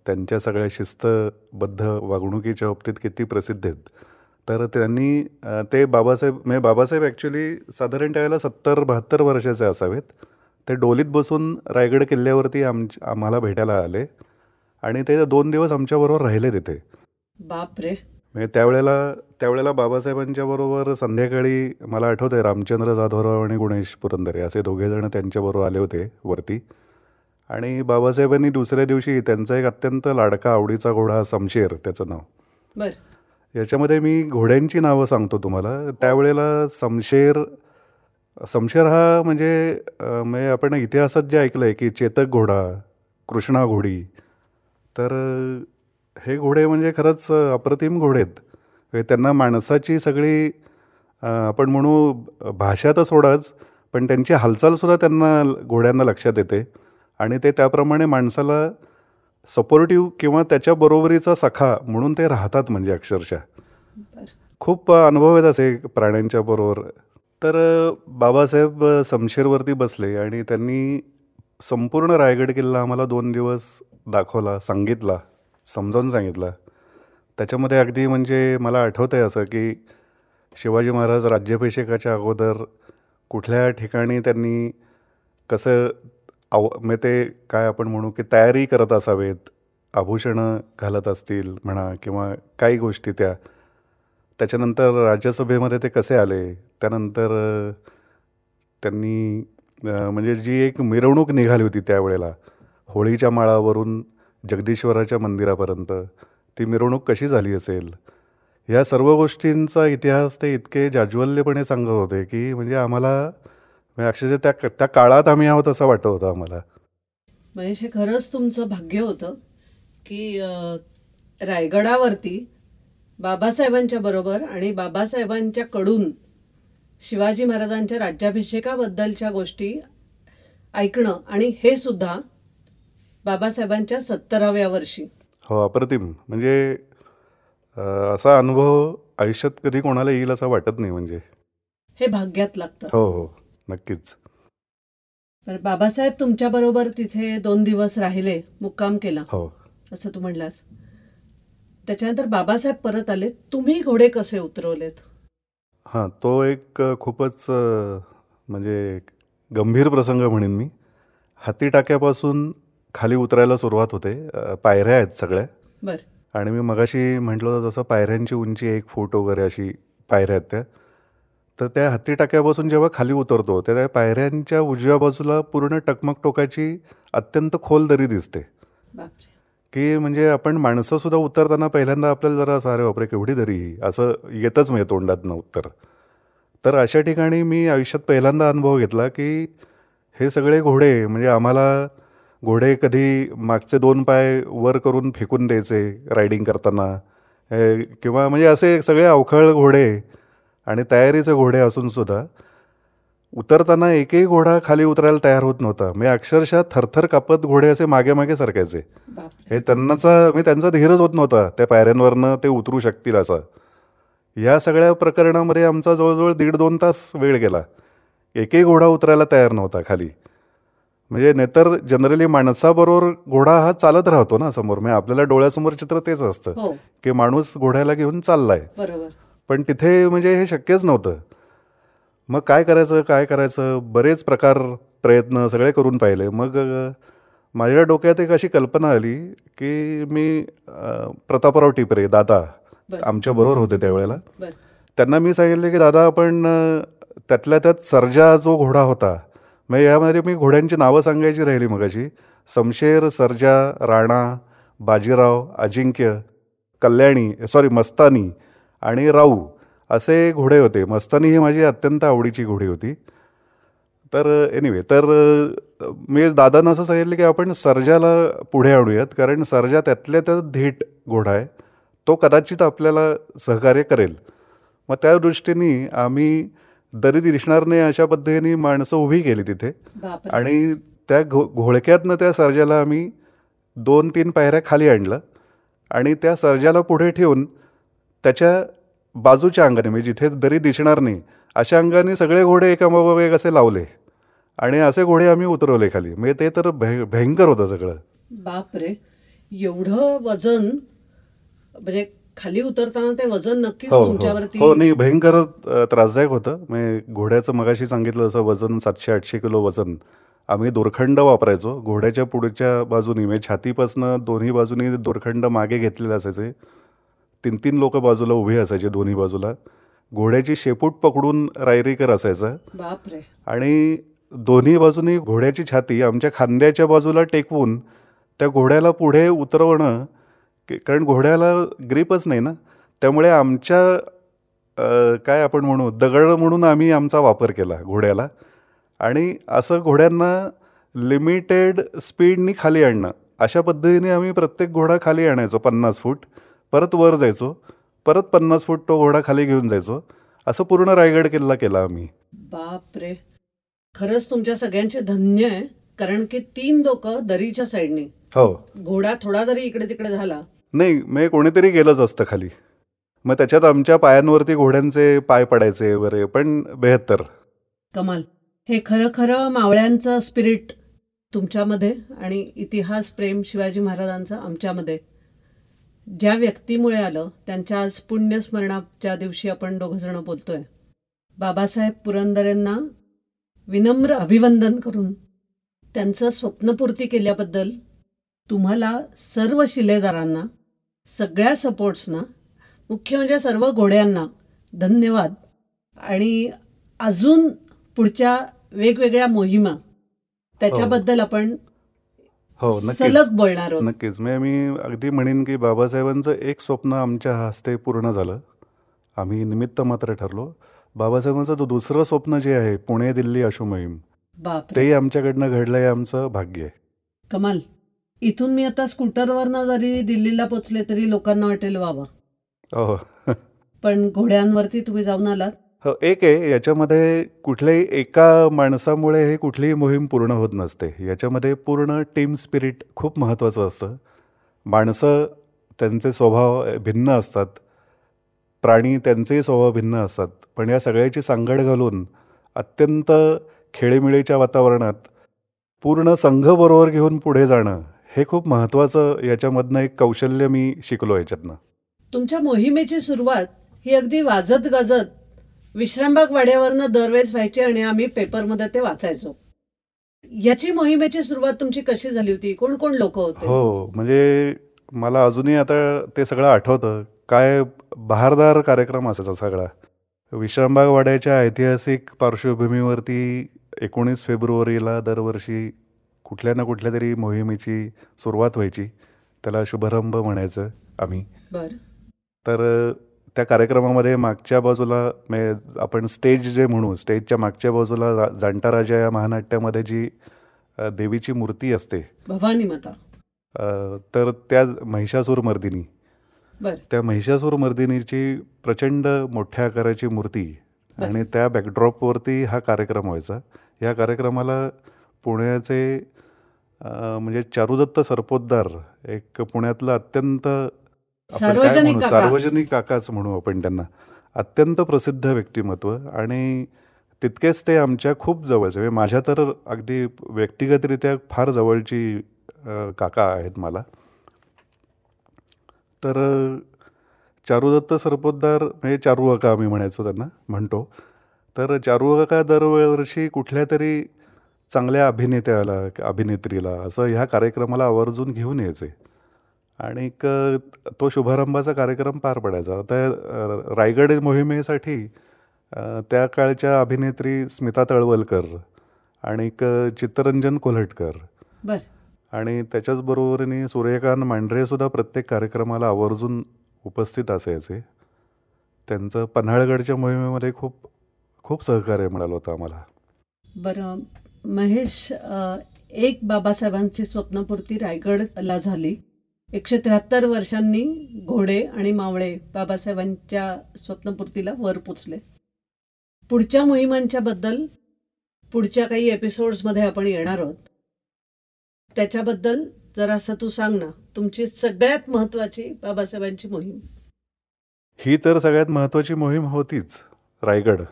त्यांच्या सगळ्या शिस्तबद्ध वागणुकीच्या बाबतीत किती प्रसिद्ध आहेत. तर त्यांनी ते बाबासाहेब म्हणजे बाबासाहेब ॲक्च्युली साधारण त्यावेळेला सत्तर बहात्तर वर्षाचे असावेत. ते डोलीत बसून रायगड किल्ल्यावरती आम आम्हाला भेटायला आले. आणि ते दोन दिवस आमच्याबरोबर राहिले तिथे बाप रे म्हणजे त्यावेळेला त्यावेळेला बाबासाहेबांच्या बरोबर संध्याकाळी मला आठवतं आहे रामचंद्र जाधवराव आणि गुणेश पुरंदरे असे दोघे जण त्यांच्याबरोबर आले होते वरती. आणि बाबासाहेबांनी दुसऱ्या दिवशी त्यांचा एक अत्यंत लाडका आवडीचा घोडा समशेर त्याचं नाव. बर. याच्यामध्ये मी घोड्यांची नावं सांगतो तुम्हाला. त्यावेळेला समशेर समशेर हा म्हणजे म्हणजे आपण इतिहासात जे ऐकलं आहे की चेतक घोडा कृष्णा घोडी तर हे घोडे म्हणजे खरंच अप्रतिम घोडे आहेत. म्हणजे त्यांना माणसाची सगळी आपण म्हणू भाषा तर सोडाच पण त्यांची हालचालसुद्धा त्यांना घोड्यांना लक्षात येते. आणि ते त्याप्रमाणे माणसाला सपोर्टिव्ह किंवा त्याच्या बरोबरीचा सखा म्हणून ते राहतात म्हणजे अक्षरशः. खूप अनुभव आहेत असे प्राण्यांच्या बरोबर. तर बाबासाहेब समशेरवरती बसले आणि त्यांनी संपूर्ण रायगड किल्ला आम्हाला दोन दिवस दाखवला सांगितला समजावून सांगितला. त्याच्यामध्ये अगदी म्हणजे मला आठवतं आहे असं की शिवाजी महाराज राज्याभिषेकाच्या अगोदर कुठल्या ठिकाणी त्यांनी कसं आव म्हणजे ते काय आपण म्हणू की तयारी करत असावेत आभूषणं घालत असतील म्हणा किंवा काही गोष्टी त्या. त्याच्यानंतर राज्यसभेमध्ये ते कसे आले त्यानंतर त्यांनी म्हणजे जी एक मिरवणूक निघाली होती त्यावेळेला होळीच्या माळावरून जगदीश्वराच्या मंदिरापर्यंत ती मिरवणूक कशी झाली असेल? ह्या सर्व गोष्टींचा इतिहास ते इतके जाज्वल्यपणे सांगत होते की म्हणजे आम्हाला म्हणजे अक्षरशः त्या त्या काळात आम्ही आहोत असं वाटत होतं आम्हाला. महेश हे खरंच तुमचं भाग्य होतं की रायगडावरती बाबासाहेबांच्या बरोबर आणि बाबासाहेबांच्या कडून शिवाजी महाराजांच्या राज्याभिषेकाबद्दलच्या गोष्टी ऐकणं आणि हे सुद्धा बाबासाहेबांच्या सत्तराव्या वर्षी. हो अप्रतिम. म्हणजे असा अनुभव आयुष्यात कधी कोणाला येईल असं वाटत नाही म्हणजे. हे भाग्यात लागतं. हो हो. नक्कीच. तर बाबासाहेब तुमच्या बरोबर तिथे दोन दिवस राहिले मुक्काम केला. हो. असं तू म्हणलास. त्याच्यानंतर बाबासाहेब परत आले. तुम्ही घोडे कसे उतरवलेत? हां तो एक खूपच म्हणजे गंभीर प्रसंग म्हणेन मी. हाती टाक्यापासून खाली उतरायला सुरुवात होते. पायऱ्या आहेत सगळ्या. बर. आणि मी मगाशी म्हटलं होतं तसं पायऱ्यांची उंची एक फूट वगैरे अशी पायऱ्या आहेत त्या. तर त्या हत्ती टाक्यापासून जेव्हा खाली उतरतो तर त्या पायऱ्यांच्या उजव्या बाजूला पूर्ण टकमक टोकाची अत्यंत खोल दरी दिसते. की म्हणजे आपण माणसंसुद्धा उतरताना पहिल्यांदा आपल्याला जरा असं अरे बापरे केवढी दरी ही. असं येतच म्हणजे तोंडातनं उत्तर. तर अशा ठिकाणी मी आयुष्यात पहिल्यांदा अनुभव घेतला की हे सगळे घोडे म्हणजे आम्हाला घोडे कधी मागचे दोन पाय वर करून फेकून द्यायचे रायडिंग करताना किंवा म्हणजे असे सगळे अवखळ घोडे आणि तयारीचे घोडे असूनसुद्धा उतरताना एकही घोडा खाली उतरायला तयार होत नव्हता. मी अक्षरशः थरथर कापत घोडे असे मागे मागे सरकायचे. हे त्यांनाचा मी त्यांचा धीरच होत नव्हता. त्या पायऱ्यांवरनं ते उतरू शकतील असं. या सगळ्या प्रकरणामध्ये आमचा जवळजवळ दीड दोन तास वेळ गेला. एकही घोडा उतरायला तयार नव्हता खाली. म्हणजे नाहीतर जनरली माणसाबरोबर घोडा हा चालत राहतो ना समोर. म्हणजे आपल्याला डोळ्यासमोर चित्र तेच असतं. हो. की माणूस घोड्याला घेऊन चाललाय. पण तिथे म्हणजे हे शक्यच नव्हतं. मग काय करायचं काय करायचं? बरेच प्रकार प्रयत्न सगळे करून पाहिले. मग माझ्या डोक्यात एक अशी कल्पना आली की मी प्रतापराव टिपरे दादा बरं. आमच्याबरोबर होते त्यावेळेला. त्यांना मी सांगितले की दादा आपण त्यातल्या त्यात सर्जा जो घोडा होता मग यामध्ये मी घोड्यांची नावं सांगायची राहिली मगाशी. समशेर सर्जा राणा बाजीराव अजिंक्य कल्याणी सॉरी मस्तानी आणि राऊ असे घोडे होते. मस्तानी ही माझी अत्यंत आवडीची घोडी होती. तर एनिवे तर मी दादांना असं सांगितलं की आपण सर्जाला पुढे आणूयात कारण सर्जा त्यातल्या त्यात धीट घोडा आहे. तो कदाचित आपल्याला सहकार्य करेल. मग त्या दृष्टीने आम्ही दरी दिसणार नाही अशा पद्धतीने माणसं उभी केली तिथे. आणि त्या घो घोळक्यातनं त्या सर्जाला आम्ही दोन तीन पायऱ्या खाली आणलं. आणि त्या सर्जाला पुढे ठेवून त्याच्या बाजूच्या अंगाने म्हणजे जिथे दरी दिसणार नाही अशा अंगाने सगळे घोडे एक असे लावले. आणि असे घोडे आम्ही उतरवले खाली. म्हणजे ते तर भय भयंकर होतं सगळं. बापरे. एवढं वजन म्हणजे खाली उतरताना ते वजन नक्कीच हो हो. तुमच्यावरती हो नाही भयंकर त्रासदायक होतं. म्हणजे घोड्याचं मगाशी सांगितलं असं वजन सातशे आठशे किलो वजन. आम्ही दोरखंड वापरायचो. घोड्याच्या पुढच्या बाजूनी म्हणजे छातीपासनं दोन्ही बाजूनी दोरखंड मागे घेतलेले असायचे. तीन तीन लोक बाजूला उभे असायचे दोन्ही बाजूला. घोड्याची शेपूट पकडून रायरीकर असायचा. बापरे. आणि दोन्ही बाजूनी घोड्याची छाती आमच्या खांद्याच्या बाजूला टेकवून त्या घोड्याला पुढे उतरवणं कारण घोड्याला ग्रीपच नाही ना? त्यामुळे आमच्या काय आपण म्हणू दगड म्हणून आम्ही आमचा वापर केला घोड्याला. आणि असं घोड्यांना लिमिटेड स्पीडनी खाली आणणं. अशा पद्धतीने आम्ही प्रत्येक घोडा खाली आणायचो पन्नास फूट. परत वर जायचो. परत पन्नास फूट तो घोडा खाली घेऊन जायचो. असं पूर्ण रायगड किल्ला केला आम्ही. बापरे. खरंच तुमच्या सगळ्यांचे धन्य आहे कारण की तीन लोक दरीच्या साईडने. हो. घोडा थोडा जरी इकडे तिकडे झाला. नाही म्हणजे कोणीतरी गेलंच असतं खाली. मग त्याच्यात आमच्या पायांवरती घोड्यांचे पाय पडायचे वगैरे पण बेहत्तर. कमाल. हे खरं खरं मावळ्यांचं स्पिरिट तुमच्यामध्ये आणि इतिहास प्रेम शिवाजी महाराजांचं आमच्यामध्ये. ज्या व्यक्तीमुळे आलं त्यांच्या आज पुण्यस्मरणाच्या दिवशी आपण दोघंजण बोलतोय. बाबासाहेब पुरंदरेंना विनम्र अभिवंदन करून त्यांचं स्वप्नपूर्ती केल्याबद्दल तुम्हाला सर्व शिलेदारांना सगळ्या सपोर्ट्सना मुख्य म्हणजे सर्व घोड्यांना धन्यवाद. आणि अजून पुढच्या वेगवेगळ्या मोहिमा त्याच्याबद्दल आपण हो नक्कीच. सलग बोलणार आहोत नक्कीच. म्हणजे मी अगदी म्हणेन की बाबासाहेबांचं एक स्वप्न आमच्या हस्ते पूर्ण झालं. आम्ही निमित्त मात्र ठरलो. बाबासाहेबांचं तो दुसरं स्वप्न जे आहे पुणे दिल्ली अशु मोहीम. बापरे. तेही आमच्याकडनं घडलं हे आमचं भाग्य आहे. कमाल. इथून मी आता स्कूटरवरनं जरी दिल्लीला पोचले तरी लोकांना वाटेल वावा. हो. पण घोड्यांवरती तुम्ही जाऊन आलात. हो एक आहे याच्यामध्ये कुठल्याही एका माणसामुळे हे कुठलीही मोहीम पूर्ण होत नसते. याच्यामध्ये पूर्ण टीम स्पिरिट खूप महत्त्वाचं असतं. माणसं त्यांचे स्वभाव भिन्न असतात. प्राणी त्यांचेही स्वभाव भिन्न असतात. पण या सगळ्याची सांगड घालून अत्यंत खेळीमिळीच्या वातावरणात पूर्ण संघ बरोबर घेऊन पुढे जाणं हे खूप महत्त्वाचं याच्यामधनं एक कौशल्य मी शिकलो याच्यातनं. तुमच्या मोहिमेची सुरुवात ही अगदी वाजत गाजत विश्रामबाग वाड्यावरनं दरवेळेस व्हायची आणि आम्ही पेपरमध्ये ते वाचायचो. याची मोहिमेची सुरुवात तुमची कशी झाली होती? कोण कोण लोक होते? हो म्हणजे मला अजूनही आता ते सगळं आठवतं. काय बहारदार कार्यक्रम असायचा सगळा. विश्रामबाग वाड्याच्या ऐतिहासिक पार्श्वभूमीवरती एकोणीस फेब्रुवारीला दरवर्षी कुठल्या ना कुठल्या तरी मोहिमेची सुरुवात व्हायची. त्याला शुभारंभ म्हणायचं आम्ही. बर. तर त्या कार्यक्रमामध्ये मागच्या बाजूला म्हणजे आपण स्टेज जे म्हणू स्टेजच्या मागच्या बाजूला जाणता राजा या महानाट्यामध्ये जी देवीची मूर्ती असते. भवानी माता. तर त्या महिषासूर मर्दिनी. बर. त्या महिषासूर मर्दिनीची प्रचंड मोठ्या आकाराची मूर्ती. आणि त्या बॅकड्रॉपवरती हा कार्यक्रम व्हायचा. या कार्यक्रमाला पुण्याचे म्हणजे चारुदत्त सरपोतदार एक पुण्यातलं अत्यंत सार्वजनिक काका. सार्वजनिक काकाच म्हणू आपण त्यांना. अत्यंत प्रसिद्ध व्यक्तिमत्व आणि तितकेच ते आमच्या खूप जवळचे. म्हणजे माझ्या तर अगदी व्यक्तिगतरित्या फार जवळची काका आहेत मला. तर चारुदत्त सरपोतदार म्हणजे चारू काका आम्ही म्हणायचो त्यांना म्हणतो. तर चारू काका दरवर्षी कुठल्या तरी चांगल्या अभिनेत्याला अभिनेत्रीला असं ह्या कार्यक्रमाला आवर्जून घेऊन यायचे. आणि तो शुभारंभाचा कार्यक्रम पार पडायचा. आता रायगड मोहिमेसाठी त्या काळच्या अभिनेत्री स्मिता तळवलकर आणि चित्तरंजन कोल्हटकर बर. आणि त्याच्याच बरोबरीने सूर्यकांत मांढरेसुद्धा प्रत्येक कार्यक्रमाला आवर्जून उपस्थित असायचे. त्यांचं पन्हाळगडच्या मोहिमेमध्ये खूप खूप सहकार्य मिळालं होतं आम्हाला. बरं महेश एक बाबासाहेबांची स्वप्नपूर्ती रायगडला झाली. एकशे त्र्याहत्तर वर्षांनी घोडे आणि मावळे बाबासाहेबांच्या स्वप्नपूर्तीला वर पोचले. पुढच्या मोहिमांच्या बद्दल पुढच्या काही एपिसोड्समध्ये आपण येणार आहोत. त्याच्याबद्दल जरासं तू सांग ना तुमची सगळ्यात महत्वाची बाबासाहेबांची मोहीम. ही तर सगळ्यात महत्त्वाची मोहीम होतीच रायगड.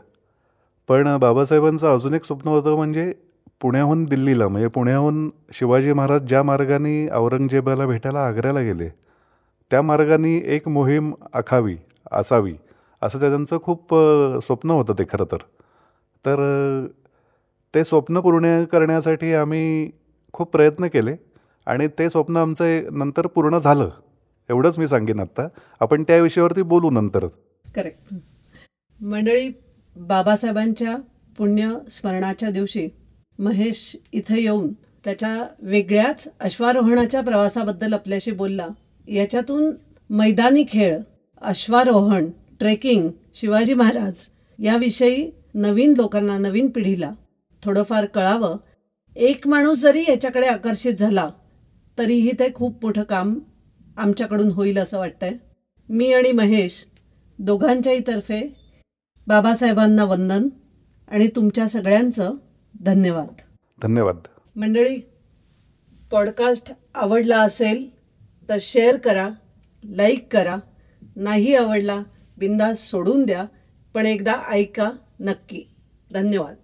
पण बाबासाहेबांचं अजून एक स्वप्न होतं म्हणजे पुण्याहून दिल्लीला म्हणजे पुण्याहून शिवाजी महाराज ज्या मार्गाने औरंगजेबाला भेटायला आग्र्याला गेले त्या मार्गाने एक मोहीम आखावी असावी असं त्यांचं खूप स्वप्न होतं ते खरं तर. तर ते स्वप्न पूर्ण करण्यासाठी आम्ही खूप प्रयत्न केले आणि ते स्वप्न आमचं नंतर पूर्ण झालं एवढंच मी सांगेन आत्ता. आपण त्या विषयावरती बोलू नंतर. करेक्ट मंडळी बाबासाहेबांच्या पुण्य स्मरणाच्या दिवशी महेश इथं येऊन त्याच्या वेगळ्याच अश्वारोहणाच्या प्रवासाबद्दल आपल्याशी बोलला. याच्यातून मैदानी खेळ अश्वारोहण ट्रेकिंग शिवाजी महाराज याविषयी नवीन लोकांना नवीन पिढीला थोडंफार कळावं. एक माणूस जरी याच्याकडे आकर्षित झाला तरीही ते खूप मोठं काम आमच्याकडून होईल असं वाटतंय. मी आणि महेश दोघांच्याही तर्फे बाबासाहेबांना वंदन आणि तुमच्या सगळ्यांचं धन्यवाद. धन्यवाद. मंडळी पॉडकास्ट आवडला असेल तर शेअर करा लाईक करा. नाही आवडला बिंदास सोडून द्या. पण एकदा ऐका नक्की. धन्यवाद.